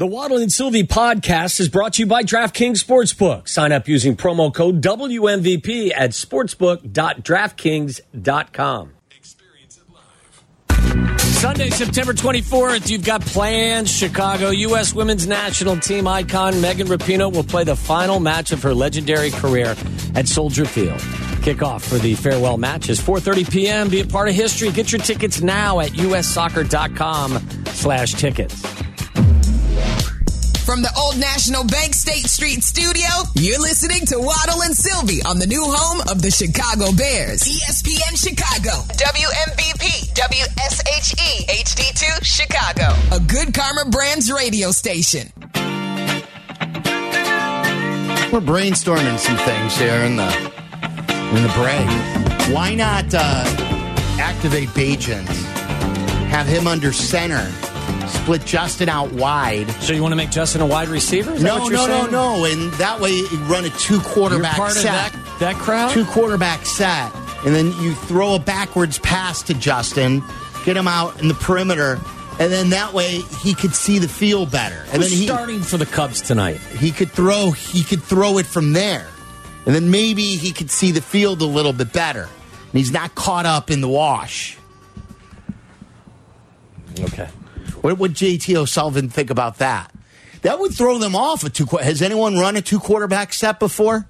The Waddle and Sylvie podcast is brought to you by DraftKings Sportsbook. Sign up using promo code WMVP at sportsbook.draftkings.com. Experience it live. Sunday, September 24th, you've got plans. Chicago U.S. women's national team icon Megan Rapinoe will play the final match of her legendary career at Soldier Field. Kickoff for the farewell match is 4.30 p.m. Be a part of history. Get your tickets now at ussoccer.com slash tickets. From the Old National Bank State Street studio, you're listening to Waddle and Sylvie on the new home of the Chicago Bears. ESPN Chicago, WMVP, WSHE, HD2, Chicago. A good Karma Brands radio station. We're brainstorming some things here in the in the break. Why not uh, activate Bagent? Have him under center. Split Justin out wide. So you want to make Justin a wide receiver? Is No, no, no, saying? no. And that way you run a two quarterback set. that, that crowd? two quarterback set, and then you throw a backwards pass to Justin, get him out in the perimeter, and then that way he could see the field better. And Who's then he starting for the Cubs tonight? he could throw he could throw it from there, and then maybe he could see the field a little bit better, and he's not caught up in the wash. Okay. What would JT O'Sullivan think about that? That would throw them off a two. qu- Has anyone run a two quarterback set before?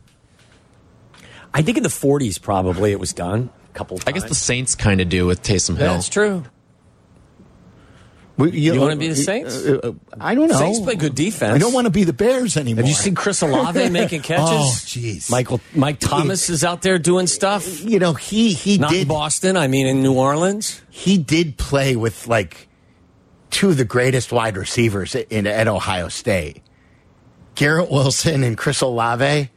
I think in the 40s probably it was done a couple times. I guess the Saints kind of do with Taysom Hill. That's true. We- You wanna be the Saints? Uh, uh, I don't know. Saints play good defense. I don't want to be the Bears anymore. Have you seen Chris Olave making catches? Oh, jeez. Michael Mike Thomas is out there doing stuff. You know, he he Not in did Boston. I mean, in New Orleans. he did play with like two of the greatest wide receivers in at Ohio State. Garrett Wilson and Chris Olave.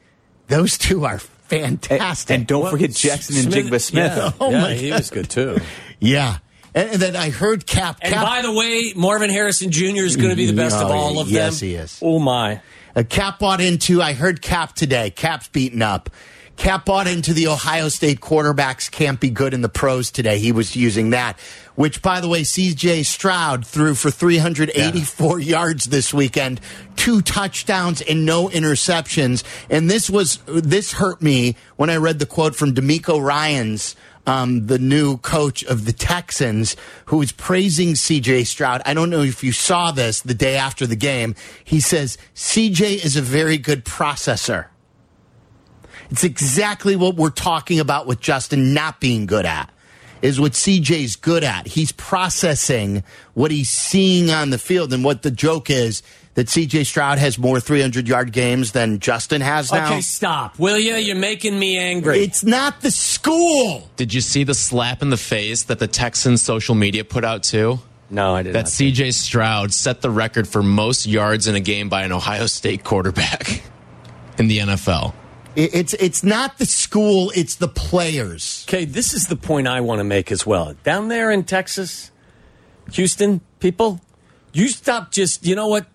Those two are fantastic. And don't forget Jackson and Jigba Smith. Yeah, Oh, yeah, my he God. was good too. yeah. And, and then I heard Cap. And Cap by the way, Marvin Harrison Jr. is going to be the best of Oh, all of yes, them. Yes, he is. Oh my! Uh, Cap bought into, I heard Cap today. Cap's beaten up. Cap bought into the Ohio State quarterbacks can't be good in the pros today. He was using that, which, by the way, CJ Stroud threw for 384 yards this weekend, two touchdowns and no interceptions. And this was, this hurt me when I read the quote from DeMeco Ryans um, the new coach of the Texans, who is praising CJ Stroud. I don't know if you saw this the day after the game. He says, CJ is a very good processor. It's exactly what we're talking about with Justin not being good at. Is what CJ's good at. He's processing what he's seeing on the field. And what the joke is that CJ Stroud has more 300 yard games than Justin has now. Okay, stop, will you? You're making me angry. It's not the school. Did you see the slap in the face that the Texans social media put out too? no, I didn't. That CJ Stroud set the record for most yards in a game by an Ohio State quarterback in the NFL. It- It's it's not the school, it's the players. Okay, this is the point I want to make as well. Down there in Texas, Houston, people, you stop just, you know what?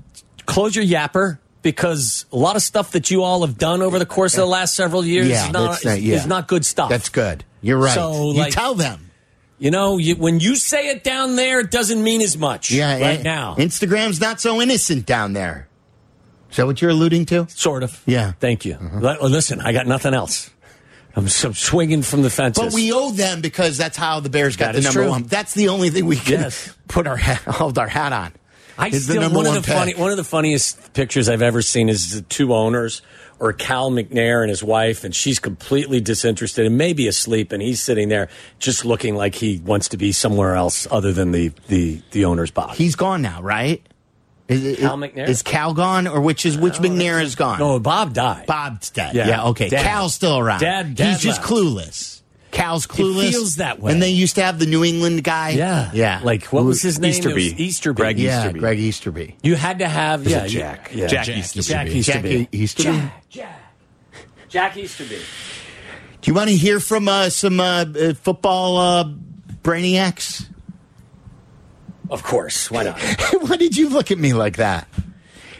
Close your yapper because a lot of stuff that you all have done over the course of the last several years Yeah, is, not, not- yeah. is not good stuff. That's good. You're right. So, you like- tell them. You know, you, when you say it down there, it doesn't mean as much Yeah, right eh, now. Instagram's not so innocent down there. Is that what you're alluding to? sort of. Yeah. Thank you. Mm-hmm. Li- Listen, I got nothing else. I'm, s- I'm swinging from the fences. But we owe them because that's how the Bears got That the number true. one. That's the only thing we can Yes. put our hat, hold our hat on. I is the still number one of the funny one of the funniest pictures I've ever seen is the two owners or Cal McNair and his wife, and she's completely disinterested and maybe asleep, and he's sitting there just looking like he wants to be somewhere else other than the the the owner's box. He's gone now, right? Is, Cal is- McNair? Is Cal gone, or which is which McNair is gone? no, Bob died. Bob's dead. Yeah. Yeah, okay. Dad. Cal's still around. Dad- Dad He's just left. clueless. Cal's clueless. feels that way. And they used to have the New England guy. Yeah, Yeah. Like what was his name? It was Easterby. Easterby. Greg yeah, Easterby. Greg Easterby. You had to have yeah, Jack. yeah. Jack Jack Easterby. Jack Jack Easterby. Easterby. Jack, Jack, Jack Easterby. Do you want to hear from uh, some uh, uh, football uh, brainiacs? Of course, why not? Why did you look at me like that?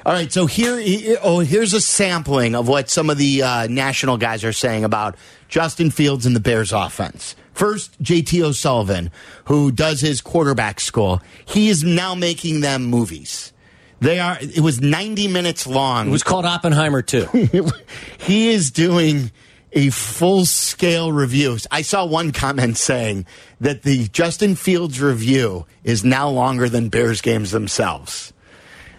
All right, so here, oh, here's a sampling of what some of the uh, national guys are saying about Justin Fields and the Bears offense. First, JT O'Sullivan, who does his quarterback school, he is now making them movies. They are. It was 90 minutes long. It was called Oppenheimer too. he is doing a full scale review. I saw one comment saying that the Justin Fields review is now longer than Bears games themselves.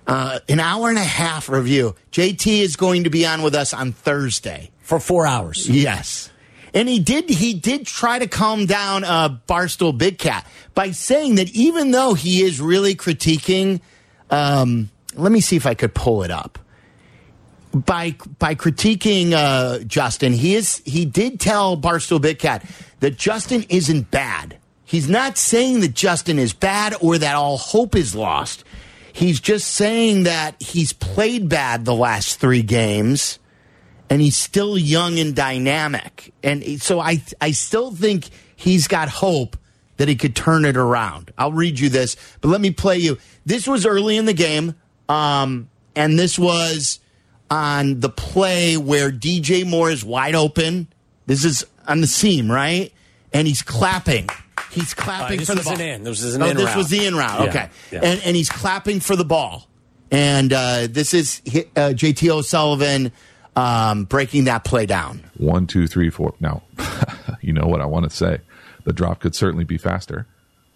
Uh, an hour and a half review. JT is going to be on with us on Thursday for four hours. Yes. And he did he did try to calm down uh, Barstool Big Cat by saying that even though he is really critiquing, um, let me see if I could pull it up. By by critiquing uh, Justin, he is he did tell Barstool Big Cat that Justin isn't bad. He's not saying that Justin is bad or that all hope is lost. He's just saying that he's played bad the last three games and he's still young and dynamic. And so I, I still think he's got hope that he could turn it around. I'll read you this, but let me play you. This was early in the game, um, and this was on the play where DJ Moore is wide open. This is on the seam, right? And he's clapping. He's clapping uh, for the ball. An in. This was an oh, in this route. was the in route. Yeah, Okay, yeah. And, and he's clapping for the ball. And uh, this is uh, JT O'Sullivan um, breaking that play down. One, two, three, four. Now, you know what I want to say. The drop could certainly be faster,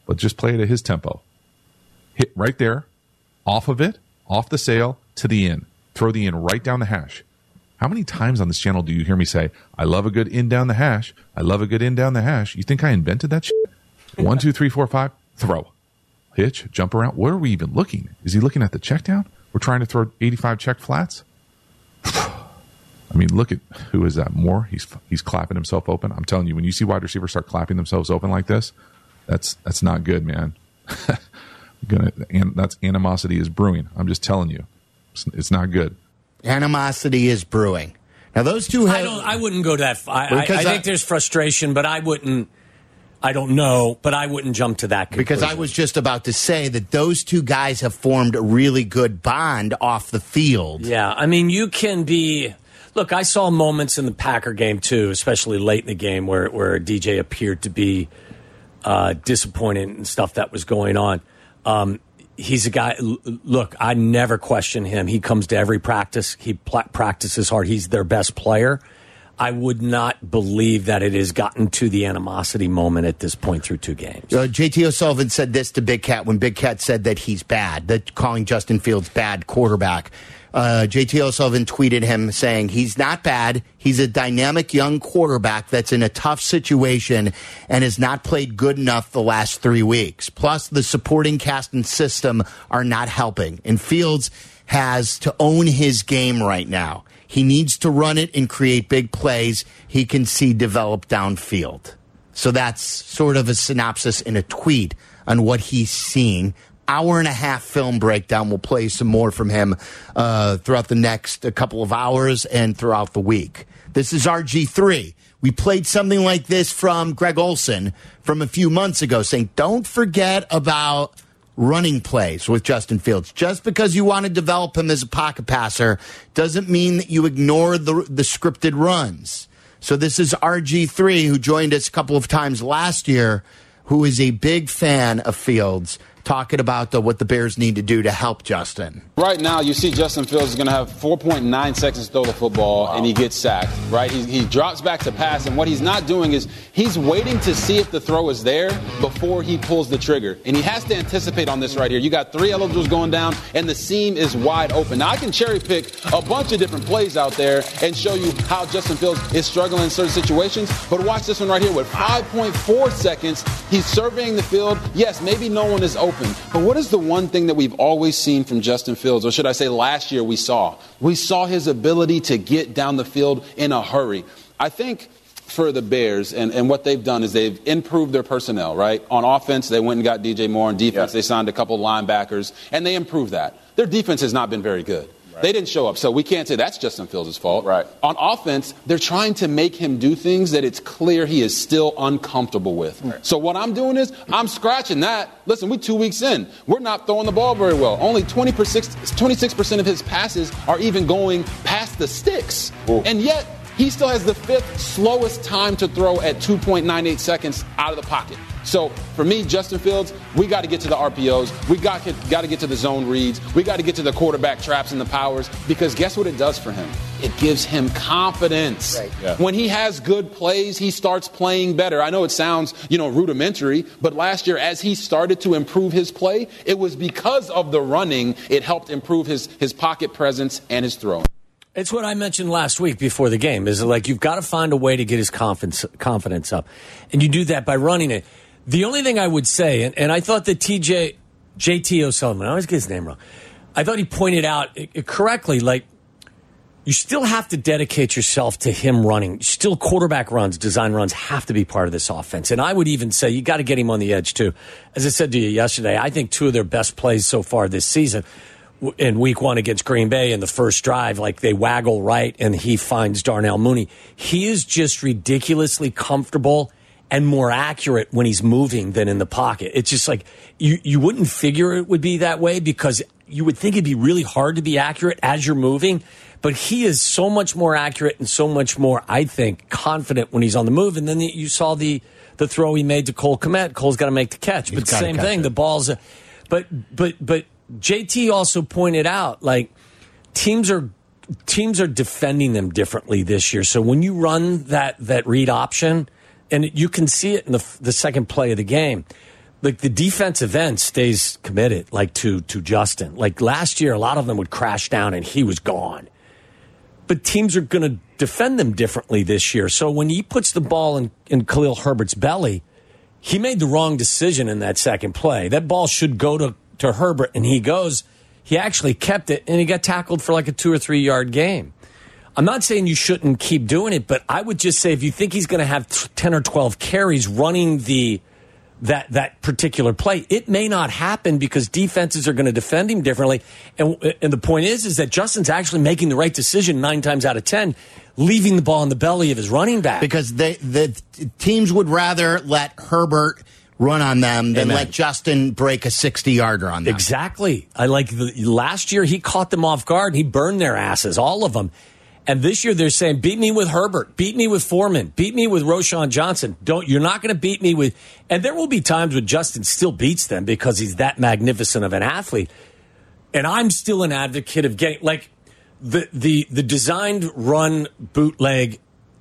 but just play it at his tempo. Hit right there, off of it, off the sail to the in. Throw the in right down the hash. How many times on this channel do you hear me say, I love a good in down the hash? I love a good in down the hash. You think I invented that shit? One, two, three, four, five, throw. Hitch, jump around. Where are we even looking? Is he looking at the check down? We're trying to throw 85 check flats? I mean, look at who is that? Moore. He's he's clapping himself open. I'm telling you, when you see wide receivers start clapping themselves open like this, that's that's not good, man. Gonna and that's animosity is brewing. I'm just telling you, it's, it's not good. Animosity is brewing. Now those two. Have, I don't. I wouldn't go to that. I, I, I think I- there's frustration, but I wouldn't. I don't know, but I wouldn't jump to that conclusion. because I was just about to say that those two guys have formed a really good bond off the field. Yeah, I mean, you can be. Look, I saw moments in the Packer game too, especially late in the game, where where DJ appeared to be uh, disappointed and stuff that was going on. Um, he's a guy. Look, I never question him. He comes to every practice. He practices hard. He's their best player. I would not believe that it has gotten to the animosity moment at this point through two games. Uh, JT O'Sullivan said this to Big Cat when Big Cat said that he's bad, that calling Justin Fields bad quarterback. Uh, JT O'Sullivan tweeted him saying he's not bad. He's a dynamic young quarterback that's in a tough situation and has not played good enough the last three weeks. Plus, the supporting cast and system are not helping. And Fields has to own his game right now. He needs to run it and create big plays he can see develop downfield. So that's sort of a synopsis in a tweet on what he's seeing. Hour and a half film breakdown. We'll play some more from him uh, throughout the next a couple of hours and throughout the week. This is RG3. We played something like this from Greg Olsen from a few months ago, saying, "Don't forget about." running plays with Justin Fields. Just because you want to develop him as a pocket passer doesn't mean that you ignore the, the scripted runs. So this is RG3 who joined us a couple of times last year, who is a big fan of Fields, talking about the, what the Bears need to do to help Justin. Right now, you see Justin Fields is going to have 4.9 seconds to throw the football, and he gets sacked. Right? He, he drops back to pass, and what he's not doing is he's waiting to see if the throw is there before he pulls the trigger, and he has to anticipate on this right here. You got three eligibles going down, and the seam is wide open. Now I can cherry pick a bunch of different plays out there and show you how Justin Fields is struggling in certain situations. But watch this one right here with 5.4 seconds. He's surveying the field. Yes, maybe no one is open. But what is the one thing that we've always seen from Justin Fields, or should I say last year we saw? We saw his ability to get down the field in a hurry. I think for the Bears and, and what they've done is they've improved their personnel, right? On offense, they went and got DJ Moore. On defense, they signed a couple linebackers, and they improved that. Their defense has not been very good. They didn't show up, so we can't say that's Justin Fields' fault. Right. On offense, they're trying to make him do things that it's clear he is still uncomfortable with. So what I'm doing is I'm scratching that. Listen, we're two weeks in. We're not throwing the ball very well. Only 20%, 26% of his passes are even going past the sticks. And yet, He still has the fifth slowest time to throw at 2.98 seconds out of the pocket. So for me, Justin Fields, we got to get to the RPOs. We got got to get to the zone reads. We got to get to the quarterback traps and the powers because guess what it does for him? It gives him confidence. Right. Yeah. When he has good plays, he starts playing better. I know it sounds, you know, rudimentary, but last year as he started to improve his play, it was because of the running. It helped improve his his pocket presence and his throwing. It's what I mentioned last week before the game. Is like you've got to find a way to get his confidence confidence up, and you do that by running it. The only thing I would say, and, and I thought that TJ, JT O'Sullivan, I always get his name wrong. I thought he pointed out correctly, like, you still have to dedicate yourself to him running. Still, quarterback runs, design runs have to be part of this offense. And I would even say you got to get him on the edge, too. As I said to you yesterday, I think two of their best plays so far this season in week one against Green Bay in the first drive, like they waggle right and he finds Darnell Mooney. He is just ridiculously comfortable and more accurate when he's moving than in the pocket. It's just like you, you wouldn't figure it would be that way because you would think it'd be really hard to be accurate as you're moving. But he is so much more accurate and so much more, I think, confident when he's on the move. And then the, you saw the the throw he made to Cole Kmet. Cole's got to make the catch, but same thing. It. The ball's, a, but but but JT also pointed out like teams are teams are defending them differently this year. So when you run that that read option and you can see it in the, the second play of the game. Like the defensive end stays committed, like to to Justin. Like last year, a lot of them would crash down and he was gone. But teams are going to defend them differently this year. So when he puts the ball in, in Khalil Herbert's belly, he made the wrong decision in that second play. That ball should go to, to Herbert, and he goes. He actually kept it, and he got tackled for like a two or three yard game. I'm not saying you shouldn't keep doing it, but I would just say if you think he's going to have 10 or 12 carries running the that that particular play, it may not happen because defenses are going to defend him differently. And and the point is is that Justin's actually making the right decision 9 times out of 10 leaving the ball in the belly of his running back because they the teams would rather let Herbert run on them than Amen. let Justin break a 60 yarder on them. Exactly. I like the last year he caught them off guard. He burned their asses, all of them. And this year they're saying, beat me with Herbert, beat me with Foreman, beat me with Roschon Johnson. Don't you're not going to beat me with. And there will be times when Justin still beats them because he's that magnificent of an athlete. And I'm still an advocate of getting like the the the designed run bootleg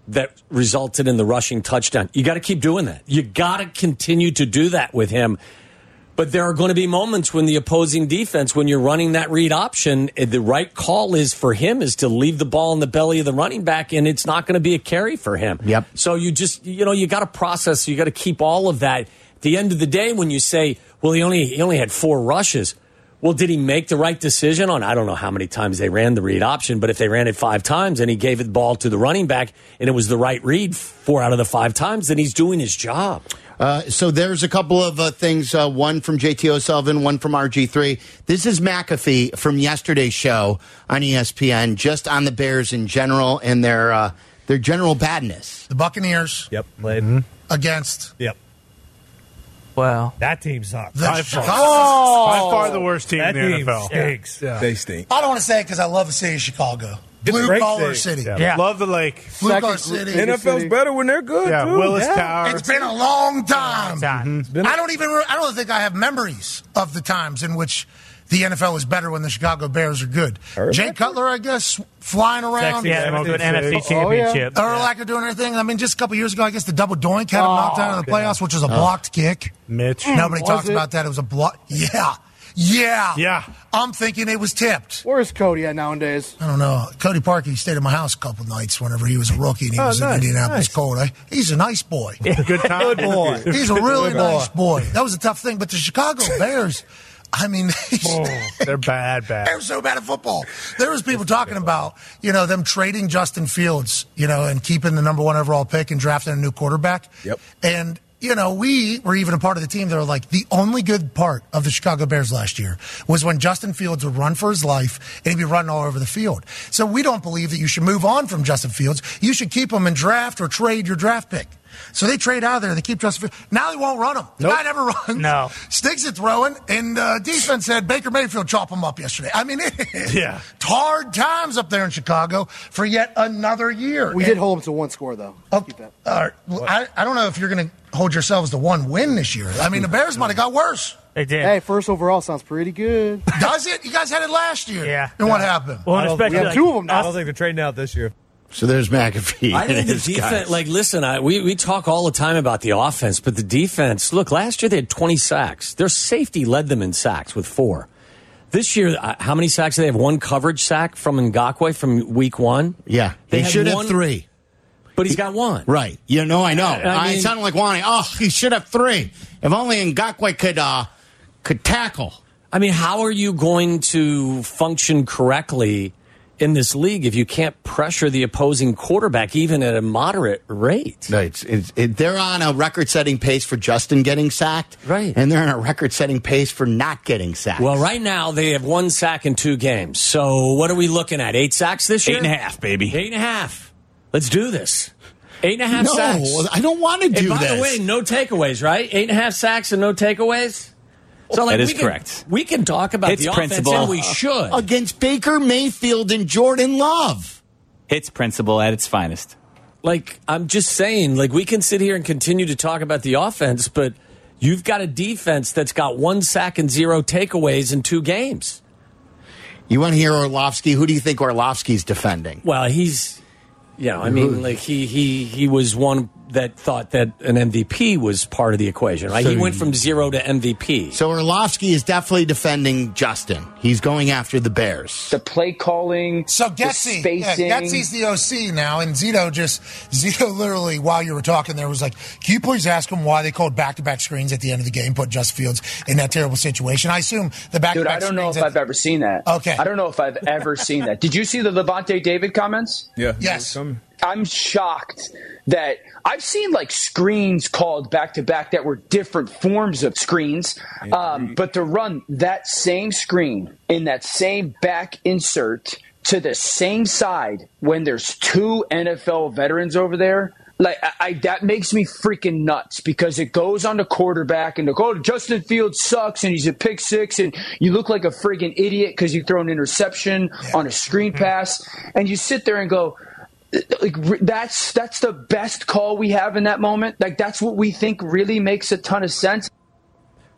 that resulted in the rushing touchdown. You got to keep doing that. You got to continue to do that with him but there are going to be moments when the opposing defense, when you're running that read option, eh, the right call is for him is to leave the ball in the belly of the running back, and it's not going to be a carry for him. Yep. So you just, you know, you got to process. You got to keep all of that. At the end of the day, when you say, well, he only he only had four rushes. Well, did he make the right decision on? I don't know how many times they ran the read option, but if they ran it five times and he gave the ball to the running back and it was the right read four out of the five times, then he's doing his job. Uh, so there's a couple of uh, things. Uh, one from JT O'Sullivan, one from RG3. This is McAfee from yesterday's show on ESPN, just on the Bears in general and their uh, their general badness. The Buccaneers. Yep. Mm-hmm. Against. Yep. Well, that team sucks. By far, oh, by far the worst team that in the team NFL. Stinks. Yeah. They stink. I don't want to say it because I love the city of Chicago. Blue collar city. Yeah. yeah. Love the lake. Blue collar city. NFL's city. better when they're good. Yeah. Too. Willis yeah. Tower. It's been a long time. Mm-hmm. I don't even. I don't think I have memories of the times in which the NFL is better when the Chicago Bears are good. Jay Cutler, I guess, flying around. Yeah, they're doing NFC championship. Oh, yeah. Urlacher doing everything. I mean, just a couple years ago, I guess the double doink had him oh, knocked out of the oh, playoffs, which was a blocked oh. kick. Mitch. Mm. Nobody talks it? about that. It was a block. Yeah. Yeah. Yeah. I'm thinking it was tipped. Where's Cody at nowadays? I don't know. Cody Parkey he stayed at my house a couple nights whenever he was a rookie and he oh, was nice, in Indianapolis nice. Cold. He's a nice boy. Good time. Good boy. He's a really nice boy. That was a tough thing. But the Chicago Bears, I mean, oh, they're bad, bad. They're so bad at football. There was people talking about, you know, them trading Justin Fields, you know, and keeping the number one overall pick and drafting a new quarterback. Yep. And you know, we were even a part of the team that were like, the only good part of the Chicago Bears last year was when Justin Fields would run for his life and he'd be running all over the field. So we don't believe that you should move on from Justin Fields. You should keep him and draft or trade your draft pick. So they trade out of there. They keep Justin Fields. Now they won't run him. The Nope. guy never runs. No. Sticks at throwing, and uh, defense said Baker Mayfield chop him up yesterday. I mean, Yeah. hard times up there in Chicago for yet another year. We And- did hold them to one score, though. Keep that. all right. Well, I, I don't know if you're going to hold yourselves to one win this year. I mean, the Bears might have got worse. They did. Hey, first overall sounds pretty good. Does it? You guys had it last year. Yeah. And what happened? Well, and I don't- especially We have like, two of them now. I don't think they're trading out this year. So there's McAfee. I think the defense, guys. like, listen, I, we, we talk all the time about the offense, but the defense, look, last year they had 20 sacks. Their safety led them in sacks with four. This year, uh, how many sacks do they have? One coverage sack from Ngakoue from week one? yeah, They they should one- have three. But he's got one. Right. You know, I know. I I, mean- sounded like wanting. Oh, he should have three. If only Ngakoue could uh, could tackle. I mean, how are you going to function correctly in this league if you can't pressure the opposing quarterback even at a moderate rate? No, it's, it's, it, they're on a record-setting pace for Justin getting sacked, Right. And they're on a record-setting pace for not getting sacked. Well, right now they have one sack in two games. So what are we looking at? Eight sacks this year? Eight and a half, baby. Eight and a half. Let's do this. Eight and a half no, sacks. I don't want to And do by this. the way, no takeaways, right? Eight and a half sacks and no takeaways. So like That is we can- correct. we can talk about It's the principle. offense, and we should. against Baker Mayfield and Jordan Love. Hits principle at its finest. like I'm just saying, like we can sit here and continue to talk about the offense, but you've got a defense that's got one sack and zero takeaways in two games. You want to hear Orlovsky? Who do you think Orlovsky's defending? Well, he's, you know, I mean, like he he he was one that thought that an MVP was part of the equation, right? he went from zero to MVP. So Orlovsky is definitely defending Justin. He's going after the Bears. the play calling, So the Getsy, yeah, spacing. Getsy's the OC now, and Zito just Zito literally while you were talking there was like, "Can you please ask him why they called back-to-back screens at the end of the game, put Justin Fields in that terrible situation?" I assume the back-to-back I don't know if I've ever seen that. Okay. I don't know if I've ever seen that. Did you see the Lavonte David comments? Yeah. Yes. I'm shocked that I've seen like screens called back to back that were different forms of screens, um, but to run that same screen in that same back insert to the same side when there's two NFL veterans over there. Like I, I, that makes me freaking nuts because it goes on the quarterback and the oh, Justin Fields sucks and he's a pick six and you look like a friggin' idiot because you throw an interception on a screen pass. And you sit there and go, like that's that's the best call we have in that moment. Like that's what we think really makes a ton of sense.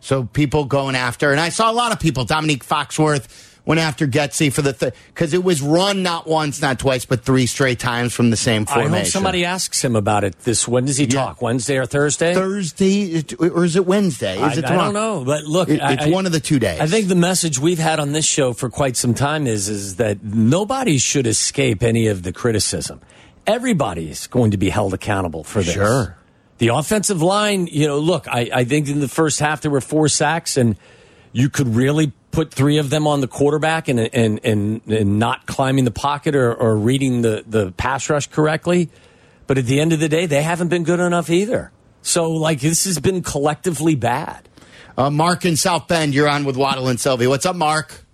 So people going after, and I saw a lot of people. Dominique Foxworth went after Getsy for the because it was run not once, not twice, but three straight times from the same formation. I hope somebody asks him about it. This when does he talk? Wednesday or Thursday? Thursday or is it Wednesday? Is I, it I don't know, but look, It- it's I- one of the two days. I think the message we've had on this show for quite some time is is that nobody should escape any of the criticism. Everybody is going to be held accountable for this. Sure. The offensive line, you know, look, I, I think in the first half there were four sacks, and you could really put three of them on the quarterback and and and, and not climbing the pocket or, or reading the, the pass rush correctly. But at the end of the day, they haven't been good enough either. So, like, this has been collectively bad. Uh, Mark in South Bend, you're on with Waddle and Sylvie. What's up, Mark?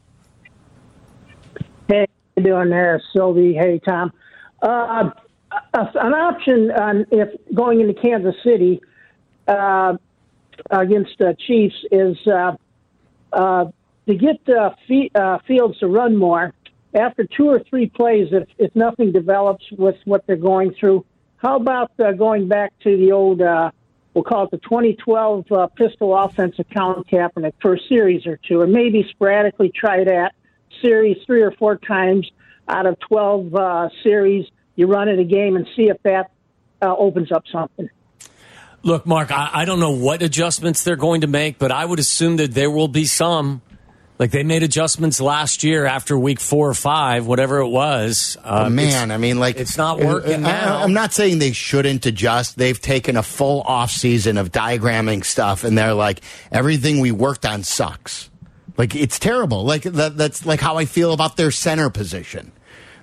Hey, how you doing there, Sylvie? Hey, Tom. Uh, an option on if going into Kansas City uh, against the Chiefs is uh, to get uh, Fe- uh, Fields to run more. After two or three plays, if, if nothing develops with what they're going through, how about uh, going back to the old, uh, we'll call it the 2012 uh, pistol offense of Colin Kaepernick for a series or two, or maybe sporadically try that series three or four times out of 12 uh, series. You run it a game and see if that uh, opens up something. Look, Mark, I, I don't know what adjustments they're going to make, but I would assume that there will be some. Like they made adjustments last year after week four or five, whatever it was. Uh, Oh, man, I mean, like it's not working I- now. I'm not saying they shouldn't adjust. They've taken a full off season of diagramming stuff, and they're like, everything we worked on sucks. Like it's terrible. Like that, that's like how I feel about their center position.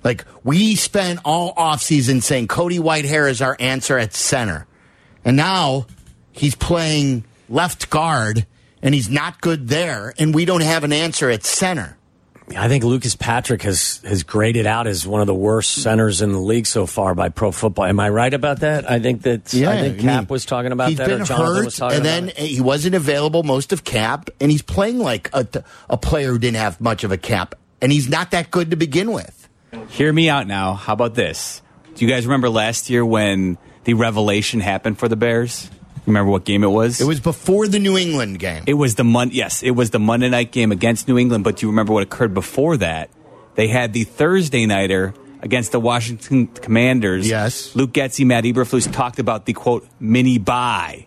Like we spent all off season saying Cody Whitehair is our answer at center, and now he's playing left guard, and he's not good there, and we don't have an answer at center. I think Lucas Patrick has has graded out as one of the worst centers in the league so far by Pro Football. Am I right about that? I think that yeah, I think I Cap mean, was talking about he's that. been or Jonathan hurt, was talking and about then it. he wasn't available most of Cap, and he's playing like a, a player who didn't have much of a Cap, and he's not that good to begin with. Hear me out now. How about this? Do you guys remember last year when the revelation happened for the Bears? Remember what game it was? It was before the New England game. It was the Mon- yes, it was the Monday night game against New England. But do you remember what occurred before that? They had the Thursday nighter against the Washington Commanders. Yes. Luke Getsy, Matt Eberflus talked about the quote mini bye.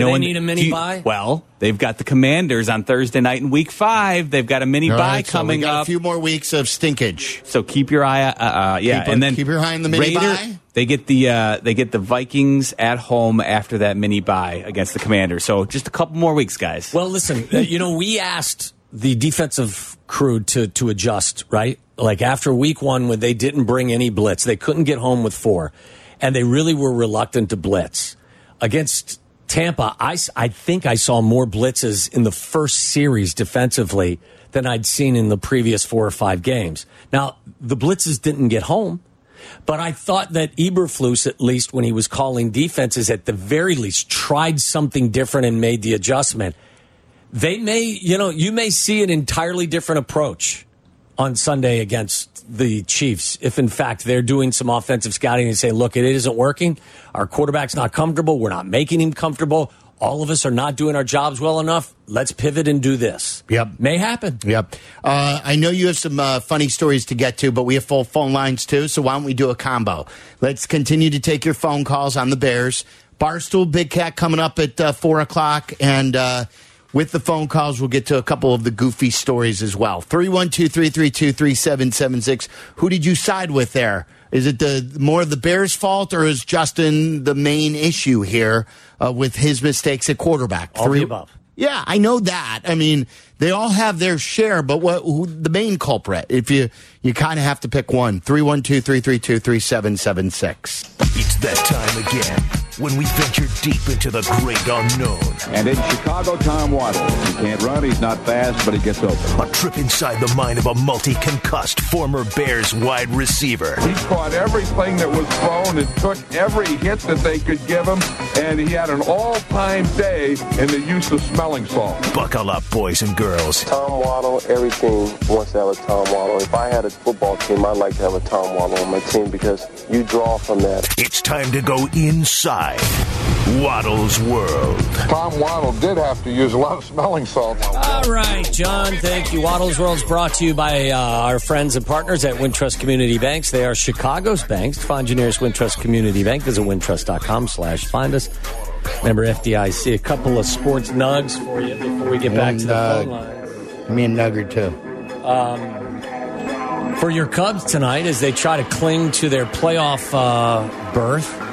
So they when- need a mini do you- bye? Well, they've got the Commanders on Thursday night in Week Five. They've got a mini All bye right, so we coming got up. a few more weeks of stinkage. So keep your eye, uh, uh, yeah, Keep a- and then keep your eye on the mini Raider- bye? They get the uh, they get the Vikings at home after that mini bye against the Commanders. So just a couple more weeks, guys. Well, listen, uh, you know, we asked the defensive crew to to adjust, right? Like after week one, when they didn't bring any blitz, they couldn't get home with four, and they really were reluctant to blitz against Tampa. I, I think I saw more blitzes in the first series defensively than I'd seen in the previous four or five games. Now the blitzes didn't get home. But I thought that Eberflus, at least when he was calling defenses, at the very least, tried something different and made the adjustment. They may, you know, you may see an entirely different approach on Sunday against the Chiefs if, in fact, they're doing some offensive scouting and say, look, it isn't working. Our quarterback's not comfortable. We're not making him comfortable. All of us are not doing our jobs well enough. Let's pivot and do this. Yep. May happen. Yep. Uh, I know you have some uh, funny stories to get to, but we have full phone lines too. So why don't we do a combo? Let's continue to take your phone calls on the Bears. Barstool Big Cat coming up at uh, four o'clock, and uh, with the phone calls, we'll get to a couple of the goofy stories as well. 312 332 3776. Who did you side with there? Is it the more of the Bears' fault, or is Justin the main issue here uh, with his mistakes at quarterback? All the above. Yeah, I know that. I mean, they all have their share, but what who, the main culprit? If you you kind of have to pick one. 312-332-3776. It's that time again when we venture deep into the great unknown. And in Chicago, Tom Waddle. He can't run, he's not fast, but he gets open. A trip inside the mind of a multi-concussed former Bears wide receiver. He caught everything that was thrown and took every hit that they could give him, and he had an all-time day in the use of smelling salt. Buckle up, boys and girls. Tom Waddle, every team wants to have a Tom Waddle. If I had a football team, I'd like to have a Tom Waddle on my team because you draw from that. It's time to go inside Waddle's world. Tom Waddle did have to use a lot of smelling salts. All right, John. Thank you. Waddle's World's brought to you by uh, our friends and partners at Wintrust Community Banks. They are Chicago's banks. To find your nearest Wintrust Community Bank, visit wintrust.com slash find us. Remember FDIC. A couple of sports nugs for you before we get back to the phone lines. Me and Nugger too. Um, for your Cubs tonight, as they try to cling to their playoff uh, berth.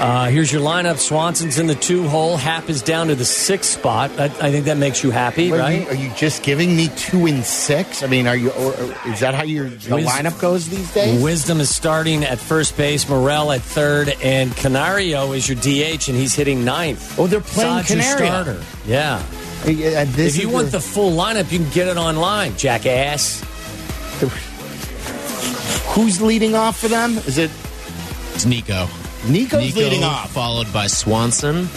Uh, here's your lineup. Swanson's in the two hole. Happ is down to the sixth spot. I, I think that makes you happy, Are right? you, are you just giving me two and six? I mean, are you? Or, or is that how your the Wiz- lineup goes these days? Wisdom is starting at first base, Morel at third, and Canario is your DH, and he's hitting ninth. Oh, they're playing Sod's your Canario. starter. Yeah. Uh, this if you is want the full lineup, you can get it online, jackass. who's leading off for them? Is it It's Nico. Nico's Nico leading off? followed by Swanson,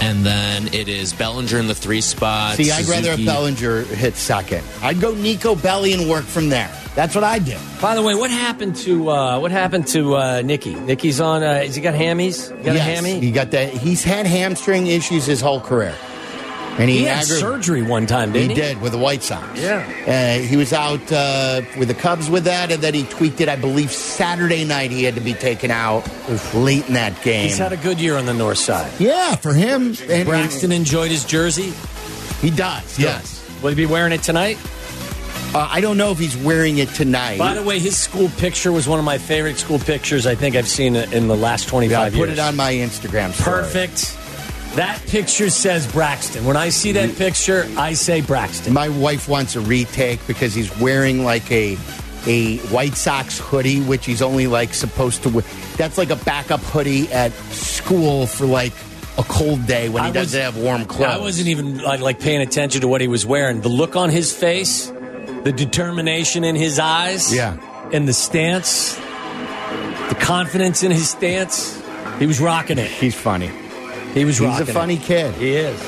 and then it is Bellinger in the three spot. See, I'd rather have Suzuki. Bellinger hit second. I'd go Nico Belly and work from there. That's what I do. By the way, what happened to uh, what happened to uh, Nicky? Nicky's on. Uh, has he got hammies? You got yes, a hammy? He got that. He's had hamstring issues his whole career, and he, He had aggra- surgery one time, didn't he? did with the White Sox. Yeah. Uh, he was out uh, with the Cubs with that, and then he tweaked it. I believe Saturday night he had to be taken out late in that game. He's had a good year on the north side. yeah, for him. And, Braxton enjoyed his jersey. he does. Yes. Will he be wearing it tonight? Uh, I don't know if he's wearing it tonight. By the way, his school picture was one of my favorite school pictures I think I've seen in the last 25 yeah, I years. put it on my Instagram. Story. Perfect. That picture says Braxton. When I see that picture, I say Braxton. My wife wants a retake because he's wearing like a a White Sox hoodie, which he's only like supposed to wear. That's like a backup hoodie at school for like a cold day when he I doesn't was- have warm clothes. I wasn't even like, like paying attention to what he was wearing. The look on his face the determination in his eyes, Yeah. and the stance, the confidence in his stance. He was rocking it. He's funny. He was He's a funny it. kid. He is.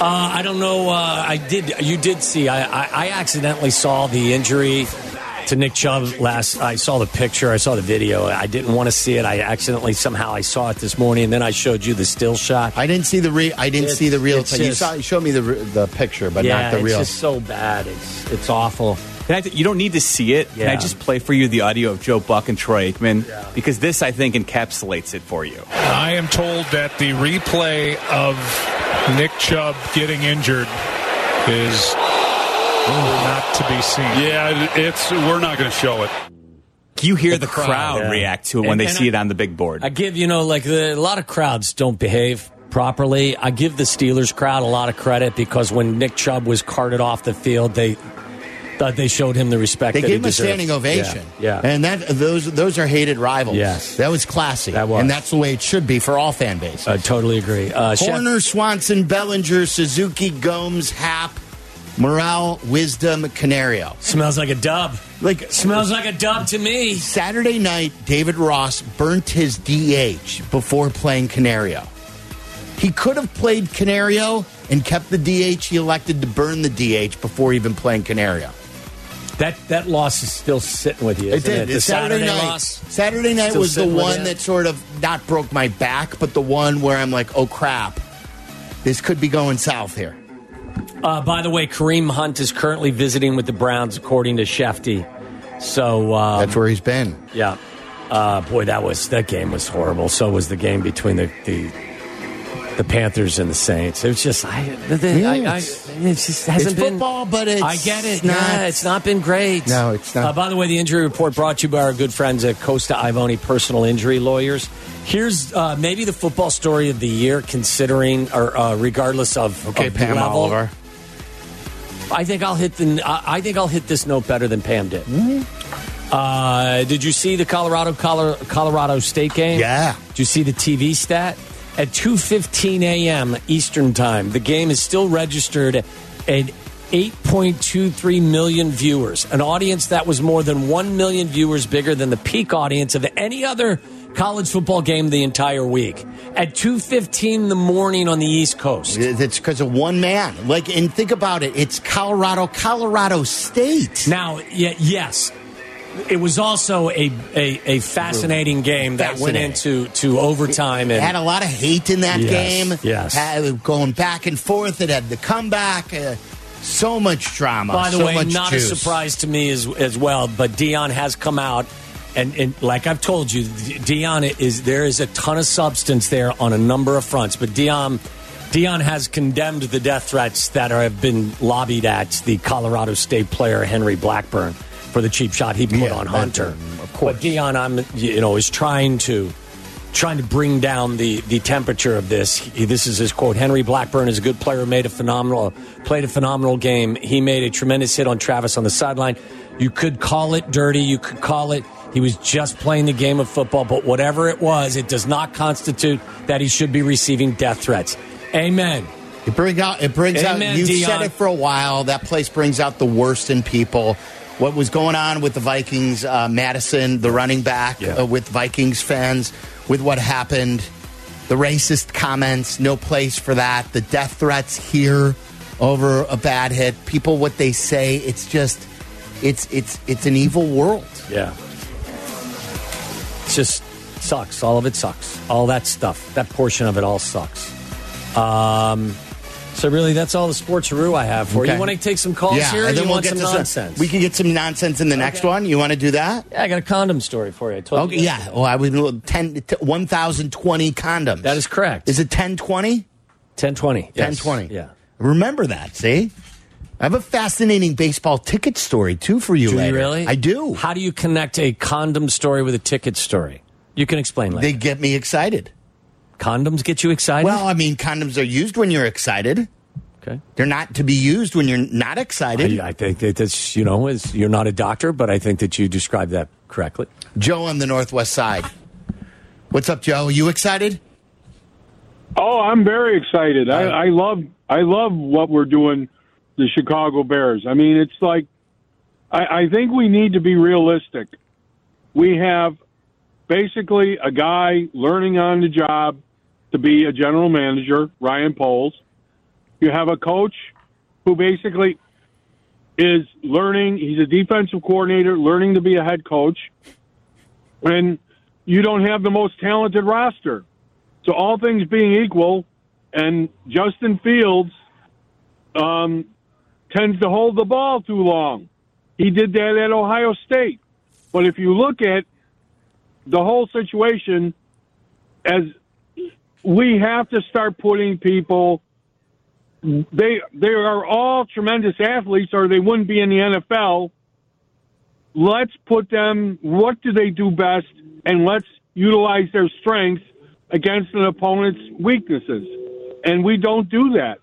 Uh, I don't know. Uh, I did. You did see. I, I, I accidentally saw the injury to Nick Chubb last. I saw the picture. I saw the video. I didn't want to see it. I accidentally somehow I saw it this morning, and then I showed you the still shot. I didn't see the re- I didn't It's- see the real it's thing. You saw you showed me the the picture, but yeah, not the real. It's just so bad. It's it's awful. Can I, you don't need to see it. Can I just play for you the audio of Joe Buck and Troy Aikman? Because this, I think, encapsulates it for you. I am told that the replay of Nick Chubb getting injured is not to be seen. Yeah, it's we're not going to show it. You hear the, crowd, crowd, yeah. react to it when And- they and see I- it on the big board. I give you know like the, a lot of crowds don't behave properly. I give the Steelers crowd a lot of credit because when Nick Chubb was carted off the field, they thought they showed him the respect. They gave him a standing ovation. Yeah, yeah. and that those those are hated rivals. Yes. that was classy. That was. and that's the way it should be for all fan bases. I totally agree. Uh, Chef- Swanson, Bellinger, Suzuki, Gomes, Happ, Morel, Wisdom, Canario. smells like a dub. Like Smells like a dub to me. Saturday night, David Ross burnt his DH before playing Canario. He could have played Canario and kept the DH. He elected to burn the DH before even playing Canario. That that loss is still sitting with you. It isn't did. it? The It's Saturday, night. loss. Saturday night was the one that sort of not broke my back, but the one where I'm like, oh crap, this could be going south here. Uh, by the way, Kareem Hunt is currently visiting with the Browns, according to Shefty. So um, That's where he's been. Yeah. Uh, boy, that was that game was horrible. So was the game between the the, the Panthers and the Saints. It was just I, the, the- Yeah, I, I it's- it just hasn't it's been football, but it's I get it. not- yeah, it's not been great. No, it's not. Uh, by the way, the injury report brought to you by our good friends at Costa Ivone Personal Injury Lawyers. Here's uh, maybe the football story of the year, considering or uh, regardless of Okay, of Pam level. Oliver. I think I'll hit the. I I think I'll hit this note better than Pam did. Uh, did you see the Colorado Colorado State game? Yeah. Did you see the TV stat? At 2:15 a.m. Eastern Time, the game is still registered at 8.23 million viewers, an audience that was more than 1 million viewers bigger than the peak audience of any other college football game the entire week. At 2:15 in the morning on the East Coast. It's because of one man. Like, and think about it. It's Colorado, Colorado State. Now, yeah, yes, it was also a a, a fascinating game that went into to overtime and It had a lot of hate in that Yes, game. yes. Had, going back and forth. It had the comeback. Uh, so much drama. By the so way, not juice. a surprise to me as as well. But Deion has come out, and, and like I've told you, Deion is there is a ton of substance there on a number of fronts. But Deion. Deion has condemned the death threats that are, have been lobbied at the Colorado State player Henry Blackburn for the cheap shot he put Yeah, on that- Hunter. Um, of course, but Deion, I'm you know, is trying to trying to bring down the the temperature of this. He, this is his quote. Henry Blackburn is a good player, made a phenomenal played a phenomenal game. He made a tremendous hit on Travis on the sideline. You could call it dirty. You could call it he was just playing the game of football, but whatever it was, it does not constitute that he should be receiving death threats. Amen. It bring out. It brings Amen, out. You've Deion. said it for a while. That place brings out the worst in people. What was going on with the Vikings? Uh, Mattison, the running back, uh, with Vikings fans, with what happened, the racist comments. No place for that. The death threats here over a bad hit. People, what they say. It's just. It's it's it's an evil world. Yeah. It just sucks. All of it sucks. All that stuff. That portion of it all sucks. Um, so really, that's all the sportsaroo I have for you. Okay. You want to take some calls yeah, here? and then we'll get some to nonsense? Some, we can get some nonsense in the next one. You want to do that? yeah, I got a condom story for you. I told Okay, you. yeah. Well, I would 10, 1,020 condoms. That is correct. Is it 1020? 1020. Yes. 1020. Yeah. Remember that, see? I have a fascinating baseball ticket story, too, for you Do later. you really? I do. How do you connect a condom story with a ticket story? You can explain later. They get me excited. Condoms get you excited? Well, I mean, condoms are used when you're excited. Okay. They're not to be used when you're not excited. I, I think that that's, you know, is, you're not a doctor, but I think that you described that correctly. Joe on the Northwest side. What's up, Joe? Are you excited? Oh, I'm very excited. I, I love I love what we're doing, the Chicago Bears. I mean, it's like I, I think we need to be realistic. We have basically a guy learning on the job to be a general manager, Ryan Poles. You have a coach who basically is learning. He's a defensive coordinator, learning to be a head coach. And you don't have the most talented roster. So, all things being equal, and Justin Fields um, tends to hold the ball too long. He did that at Ohio State. But if you look at the whole situation, as we have to start putting people, they they are all tremendous athletes, or they wouldn't be in the NFL. Let's put them. What do they do best, and let's utilize their strengths against an opponent's weaknesses. And we don't do that.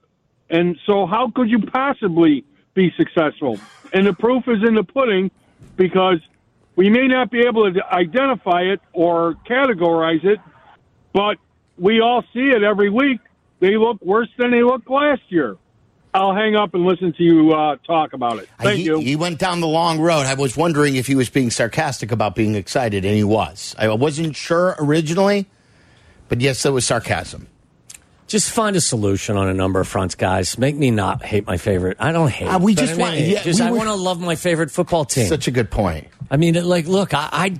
And so, how could you possibly be successful? And the proof is in the pudding because we may not be able to identify it or categorize it, but we all see it every week. They look worse than they looked last year. I'll hang up and listen to you uh, talk about it. Thank he, you. He went down the long road. I was wondering if he was being sarcastic about being excited, and he was. I wasn't sure originally, but yes, that was sarcasm. Just find a solution on a number of fronts, guys. Make me not hate my favorite. I don't hate. Uh, we just I mean, want- yeah, just, we I want to love my favorite football team. Such a good point. I mean, like, look, I, I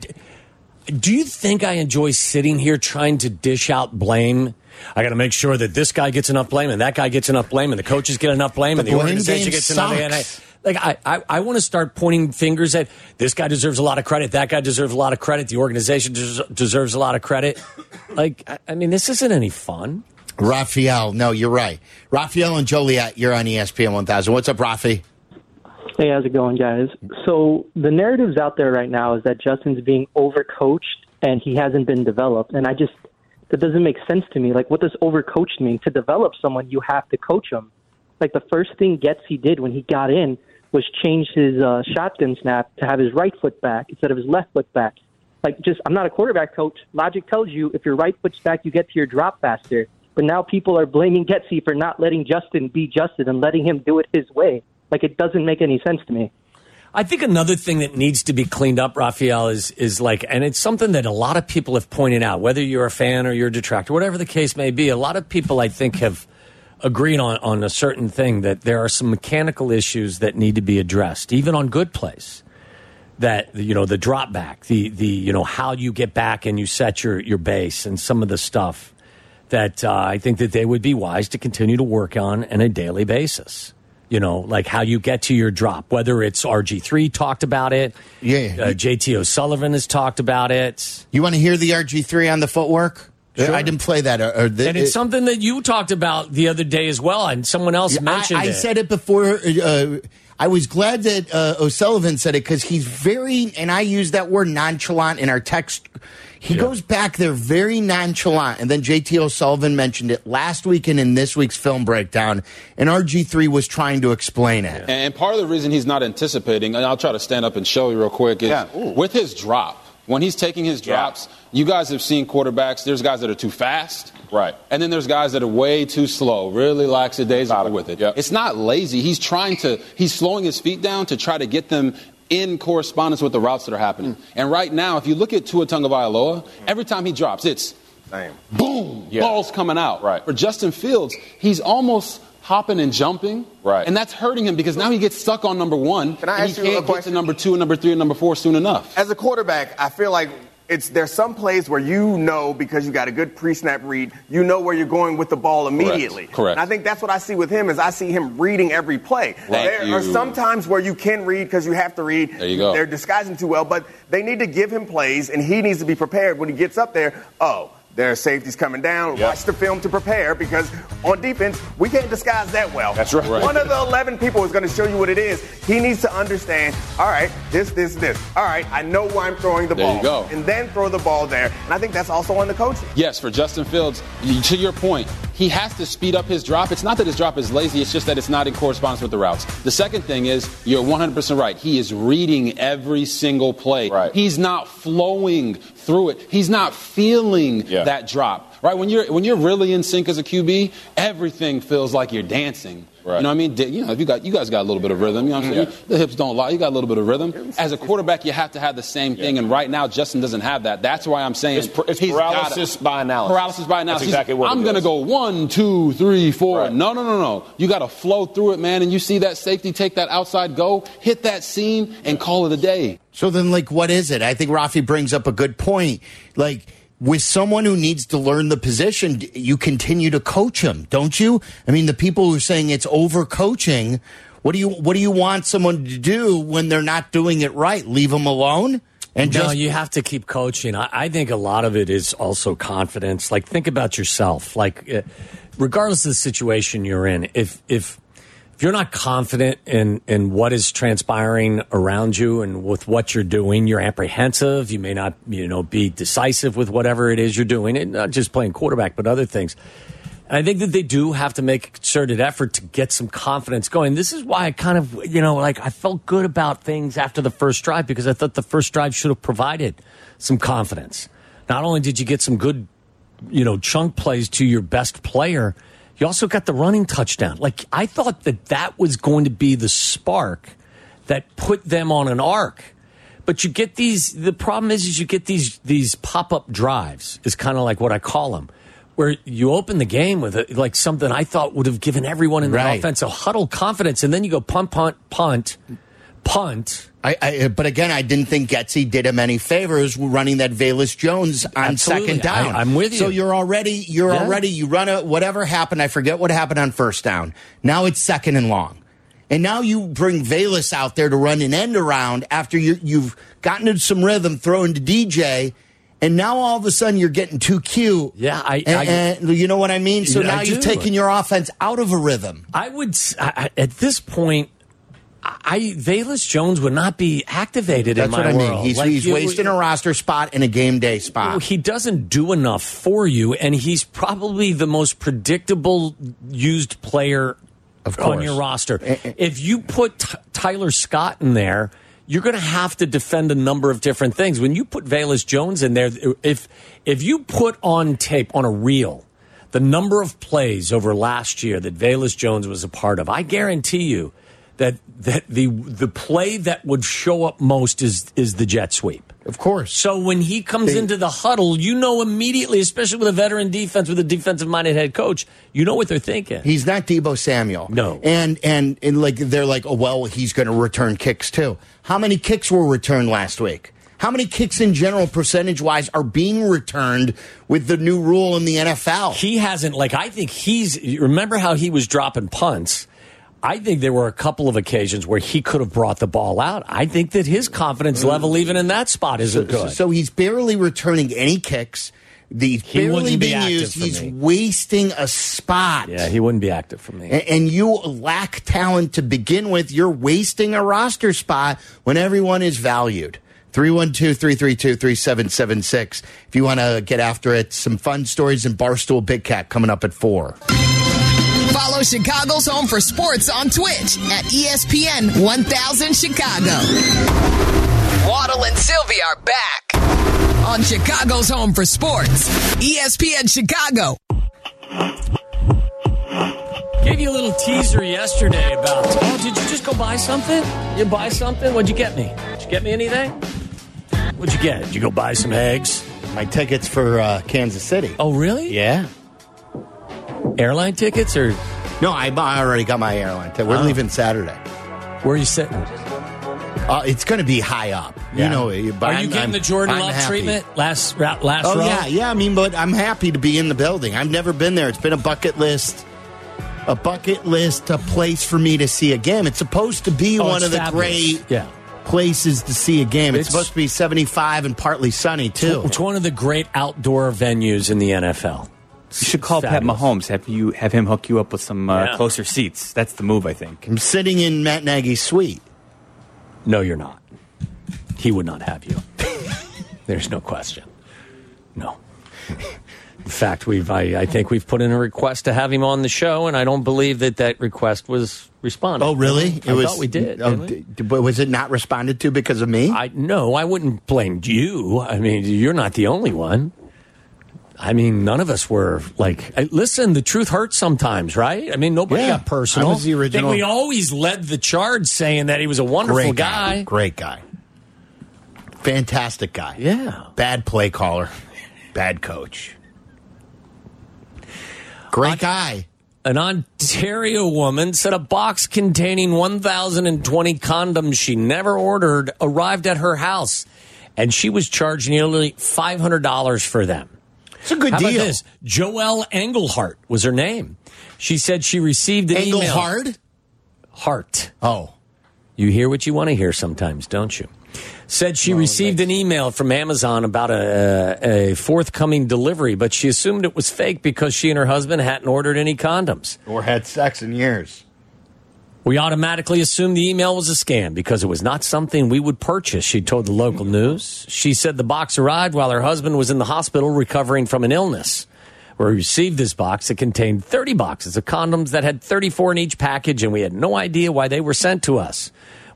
do you think I enjoy sitting here trying to dish out blame? I got to make sure that this guy gets enough blame and that guy gets enough blame and the coaches get enough blame and The the organization gets enough. And I, like, I, I, I want to start pointing fingers at this guy deserves a lot of credit, that guy deserves a lot of credit, the organization des- deserves a lot of credit. Like, I, I mean, this isn't any fun. Raphael, no, you're right. Raphael and Joliet, you're on ESPN 1000. What's up, Rafi? Hey, how's it going, guys? So the narratives out there right now is that Justin's being overcoached and he hasn't been developed, and I just that doesn't make sense to me. Like, what does overcoached mean? To develop someone, you have to coach them. Like the first thing Getsy did when he got in was change his uh, shotgun snap to have his right foot back instead of his left foot back. Like, just I'm not a quarterback coach. Logic tells you if your right foot's back, you get to your drop faster. But now people are blaming Getsy for not letting Justin be Justin and letting him do it his way. Like it doesn't make any sense to me. I think another thing that needs to be cleaned up, Raphael, is is like, and it's something that a lot of people have pointed out, whether you're a fan or you're a detractor, whatever the case may be. A lot of people, I think, have agreed on on a certain thing that there are some mechanical issues that need to be addressed, even on good plays. That you know, the drop back, the the you know how you get back and you set your your base, and some of the stuff that uh, I think that they would be wise to continue to work on on a daily basis. You know, like how you get to your drop, whether it's RG3 talked about it. Yeah. Uh, JT O'Sullivan has talked about it. You want to hear the RG3 on the footwork? Sure. I didn't play that. Or, or the, and it's something that you talked about the other day as well, and someone else mentioned I, I it. said it before. Uh, I was glad that uh, O'Sullivan said it because he's very, and I use that word nonchalant in our text. He goes back there very nonchalant. And then JT O'Sullivan mentioned it last week and in this week's film breakdown. And RG3 was trying to explain it. And part of the reason he's not anticipating, and I'll try to stand up and show you real quick, is with his drop. When he's taking his drops, you guys have seen quarterbacks. There's guys that are too fast, right? And then there's guys that are way too slow, really lackadaisical with it. It's not lazy. He's trying to. He's slowing his feet down to try to get them in correspondence with the routes that are happening. Mm. And right now, if you look at Tua Tagovailoa, mm. every time he drops, it's boom, balls coming out. Right. For Justin Fields, he's almost hopping and jumping. Right. And that's hurting him because now he gets stuck on number one. Can I and ask he you a can't get to number two and number three and number four soon enough. As a quarterback, I feel like it's there's some plays where you know because you got a good pre-snap read, you know where you're going with the ball immediately. Correct. And I think that's what I see with him is I see him reading every play. Thank there are you. some times where you can read because you have to read. There you go. They're disguising too well, but they need to give him plays, and he needs to be prepared when he gets up there. Oh. There are safeties coming down. Watch the film to prepare because on defense, we can't disguise that well. That's right. Right. One of the 11 people is going to show you what it is. He needs to understand, all right, this, this, this. All right, I know where I'm throwing the There ball. you go. And then throw the ball there. And I think that's also on the coaching. Yes, for Justin Fields, to your point, he has to speed up his drop. It's not that his drop is lazy, it's just that it's not in correspondence with the routes. The second thing is, you're 100% right. He is reading every single play. Right. He's not flowing through it. He's not feeling that drop. Right? When you're when you're really in sync as a QB, everything feels like you're dancing. You know what I mean? You know, if you got you guys got a little bit of rhythm. You know what I'm saying? The hips don't lie. You got a little bit of rhythm. As a quarterback, you have to have the same thing. And right now, Justin doesn't have that. That's why I'm saying It's par- it's he's paralysis gotta- by analysis. Paralysis by analysis. That's exactly what I'm gonna go one, two, three, four. No, no, no, no. You got to flow through it, man. And you see that safety take that outside go, hit that seam, and call it a day. So then, like, what is it? I think Rafi brings up a good point. Like, with someone who needs to learn the position, you continue to coach him, don't you? I mean, the people who are saying it's over coaching, what do you what do you want someone to do when they're not doing it right? Leave them alone and no, just you have to keep coaching. I, I think a lot of it is also confidence. Like, think about yourself. Like, uh, regardless of the situation you're in, if if if you're not confident in in what is transpiring around you and with what you're doing, you're apprehensive. You may not, you know, be decisive with whatever it is you're doing. And not just playing quarterback, but other things. And I think that they do have to make a concerted effort to get some confidence going. This is why I kind of, you know, like I felt good about things after the first drive because I thought the first drive should have provided some confidence. Not only did you get some good, you know, chunk plays to your best player, you also got the running touchdown. Like I thought that that was going to be the spark that put them on an arc. But you get these. The problem is, is you get these these pop up drives. Is kind of like what I call them, where you open the game with it, like something I thought would have given everyone in the Right. offense a huddle confidence, and then you go punt, punt, punt, punt. I, I, but again, I didn't think Getsy did him any favors running that Velus Jones on Absolutely. second down. I- I'm with you. So you're already, you're Yeah. already, you run a whatever happened. I forget what happened on first down. Now it's second and long, and now you bring Velus out there to run an end around after you, you've gotten into some rhythm, throwing to DJ. And now all of a sudden you're getting too cute. Yeah, I- and, and you know what I mean. So now I you've do. taken your offense out of a rhythm. I would s- I, I- at this point. I Velus Jones would not be activated That's in my what I mean. world. He's, Like, he's you- wasting a roster spot in a game day spot. He doesn't do enough for you, and he's probably the most predictable used player Of on your roster. Eh, eh. If you put Tyler Scott in there, you're going to have to defend a number of different things. When you put Velus Jones in there, if if you put on tape on a reel the number of plays over last year that Velus Jones was a part of, I guarantee you that that the the play that would show up most is is the jet sweep. Of course. So when he comes into the huddle, you know immediately, especially with a veteran defense with a defensive minded head coach, you know what they're thinking. He's not Deebo Samuel. No. And and and like they're like, oh well, he's going to return kicks too. How many kicks were returned last week? How many kicks in general, percentage wise, are being returned with the new rule in the NFL? He hasn't like I think he's remember how he was dropping punts. I think there were a couple of occasions where he could have brought the ball out. I think that his confidence level, even in that spot, isn't so, good. so he's barely returning any kicks. The He barely wouldn't be being used. He's me. wasting a spot. yeah, he wouldn't be active for me. and, and you lack talent to begin with. You're wasting a roster spot when everyone is valued. 312 332 3776. If you want to get after it, some fun stories in Barstool Big Cat coming up at 4. Follow Chicago's Home for Sports on Twitch at ESPN 1000 Chicago. Waddle and Silvy are back on Chicago's Home for Sports, ESPN Chicago. Gave you a little teaser yesterday about. Oh, did you just go buy something? You buy something? What'd you get me? Did you get me anything? What'd you get? Did you go buy some eggs? My tickets for uh, Kansas City. Oh, really? Yeah. Airline tickets or? No, I, I already got my airline ticket. We're Oh. leaving Saturday. Where are you sitting? Uh, it's going to be high up. Yeah. You know, but Are you I'm- getting I'm- the Jordan I'm Love happy. treatment last ra- last Oh row? yeah, yeah. I mean, but I'm happy to be in the building. I've never been there. It's been a bucket list, a bucket list, a place for me to see a game. It's supposed to be Oh, one it's of the fabulous. great Yeah. places to see a game. It's, It's- supposed to be 75 and partly sunny too. It's one of the great outdoor venues in the NFL. You should call Fabulous. Pat Mahomes. Have you have him hook you up with some uh, Yeah. closer seats. That's the move, I think. I'm sitting in Matt Nagy's suite. No, you're not. He would not have you. There's no question. No. In fact, we've I, I think we've put in a request to have him on the show, and I don't believe that that request was responded. Oh, really? I thought we did. Oh, we? d- d- but was it not responded to because of me? I no, I wouldn't blame you. I mean, you're not the only one. I mean, none of us were like, listen, the truth hurts sometimes, right? I mean, nobody Yeah, got personal. I was the original- I we always led the charge saying that he was a wonderful Great guy. Great guy. Fantastic guy. Yeah. Bad play caller. Bad coach. Great guy. An Ontario woman said a box containing 1,020 condoms she never ordered arrived at her house, and she was charged nearly $500 for them. It's a good How deal. about this? Joelle Englehart was her name. She said she received an email. Engelhard? Hart. Oh. You hear what you want to hear sometimes, don't you? Said she received an email from Amazon about a, a forthcoming delivery, but she assumed it was fake because she and her husband hadn't ordered any condoms. Or had sex in years. We automatically assumed the email was a scam because it was not something we would purchase, she told the local news. She said the box arrived while her husband was in the hospital recovering from an illness. We received this box. It contained 30 boxes of condoms that had 34 in each package, and we had no idea why they were sent to us.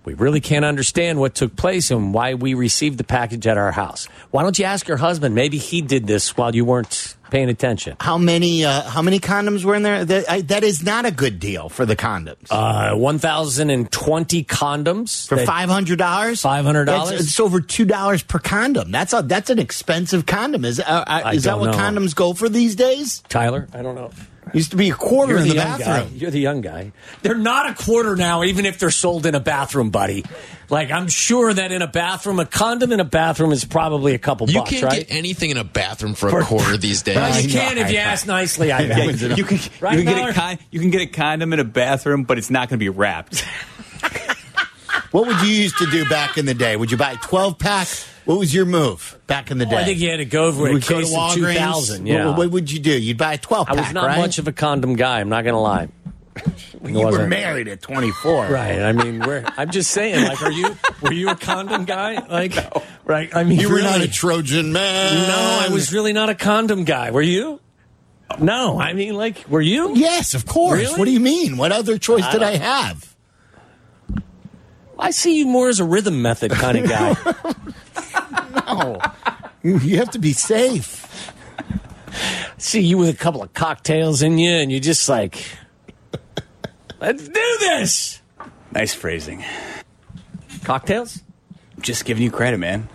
We really can't understand what took place and why we received the package at our house. Why don't you ask your husband? Maybe he did this while you weren't paying attention. How many uh, how many condoms were in there? That, I, that is not a good deal for the condoms. Uh, 1,020 condoms. for five hundred dollars, $500? It's over two dollars per condom. That's a that's an expensive condom. Is uh, uh, is that what know. condoms go for these days? Tyler, I don't know. Used to be a quarter You're in the, the, young guy. bathroom. You're the young guy. They're not a quarter now, even if they're sold in a bathroom, buddy. Like I'm sure that in a bathroom, a condom in a bathroom is probably a couple You bucks, can't right? get anything in a bathroom for, For- a quarter these days. Well, you can if you ask nicely. I Yeah, bet. you can, Right, you, can get a con- you can get a condom in a bathroom, but it's not going to be wrapped. What would you used to do back in the day? Would you buy a twelve pack? What was your move back in the Oh, day? I think you had to go for a Would you go case of? 2000. What- Yeah. What, would you do? You'd buy a twelve I was not right? much of a condom guy. I'm not going to lie. You were married at twenty four, Right. I mean, we're, I'm just saying. Like, are you? Were you a condom guy? Like, right? I mean, You were not a Trojan man. No, I was really not a condom guy. Were you? No, I mean, like, were you? Yes, of course. Really? What do you mean? What other choice I did I have? I see you more as a rhythm method kind of guy. No, you you have to be safe. see you with a couple of cocktails in you, and you're just like, let's do this. nice phrasing. Cocktails? Just giving you credit, man.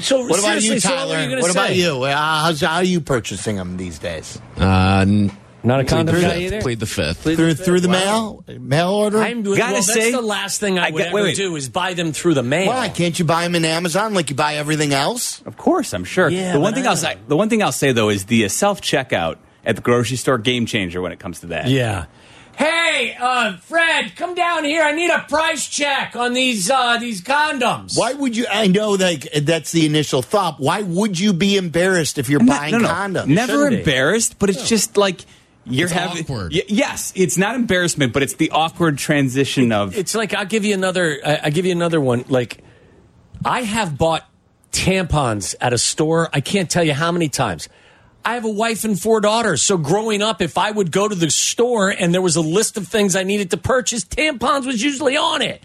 So What about seriously, you, so what, Tyler? were you gonna what about you? Uh, how's, how are you purchasing them these days? Uh, n- Not a condom guy fifth. either. Plead the fifth. through through the mail, mail order. I'm, well, Gotta that's say- the last thing I, I would got- ever wait, wait. do is buy them through the mail. Why can't you buy them in Amazon like you buy everything else? Of course, I'm sure. Yeah, the one thing I I'll say, the one thing I'll say though is the self checkout at the grocery store game changer when it comes to that. Yeah. Hey, uh, Fred, come down here. I need a price check on these uh, these condoms. Why would you? I know like that's the initial thought. Why would you be embarrassed if you're I'm not- buying no, no, condoms? Never Shouldn't be. embarrassed, but it's just like you're It's having. awkward. Y- yes, it's not embarrassment, but it's the awkward transition of. It's like I'll give you another. I, I give you another one. Like I have bought tampons at a store. I can't tell you how many times. I have a wife and four daughters. So growing up, if I would go to the store and there was a list of things I needed to purchase, tampons was usually on it.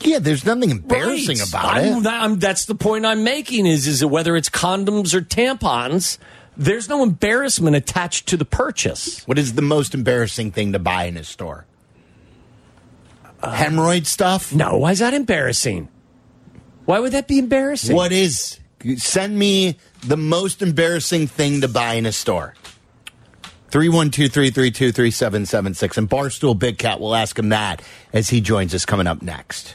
Yeah, there's nothing embarrassing Right. about I'm- it. that- I'm- that's the point I'm making. Is is that whether it's condoms or tampons, there's no embarrassment attached to the purchase. What is the most embarrassing thing to buy in a store? Hemorrhoid stuff? No, why is that embarrassing? Why would that be embarrassing? What is? Send me the most embarrassing thing to buy in a store. 312 And Barstool Big Cat will ask him that as he joins us coming up next.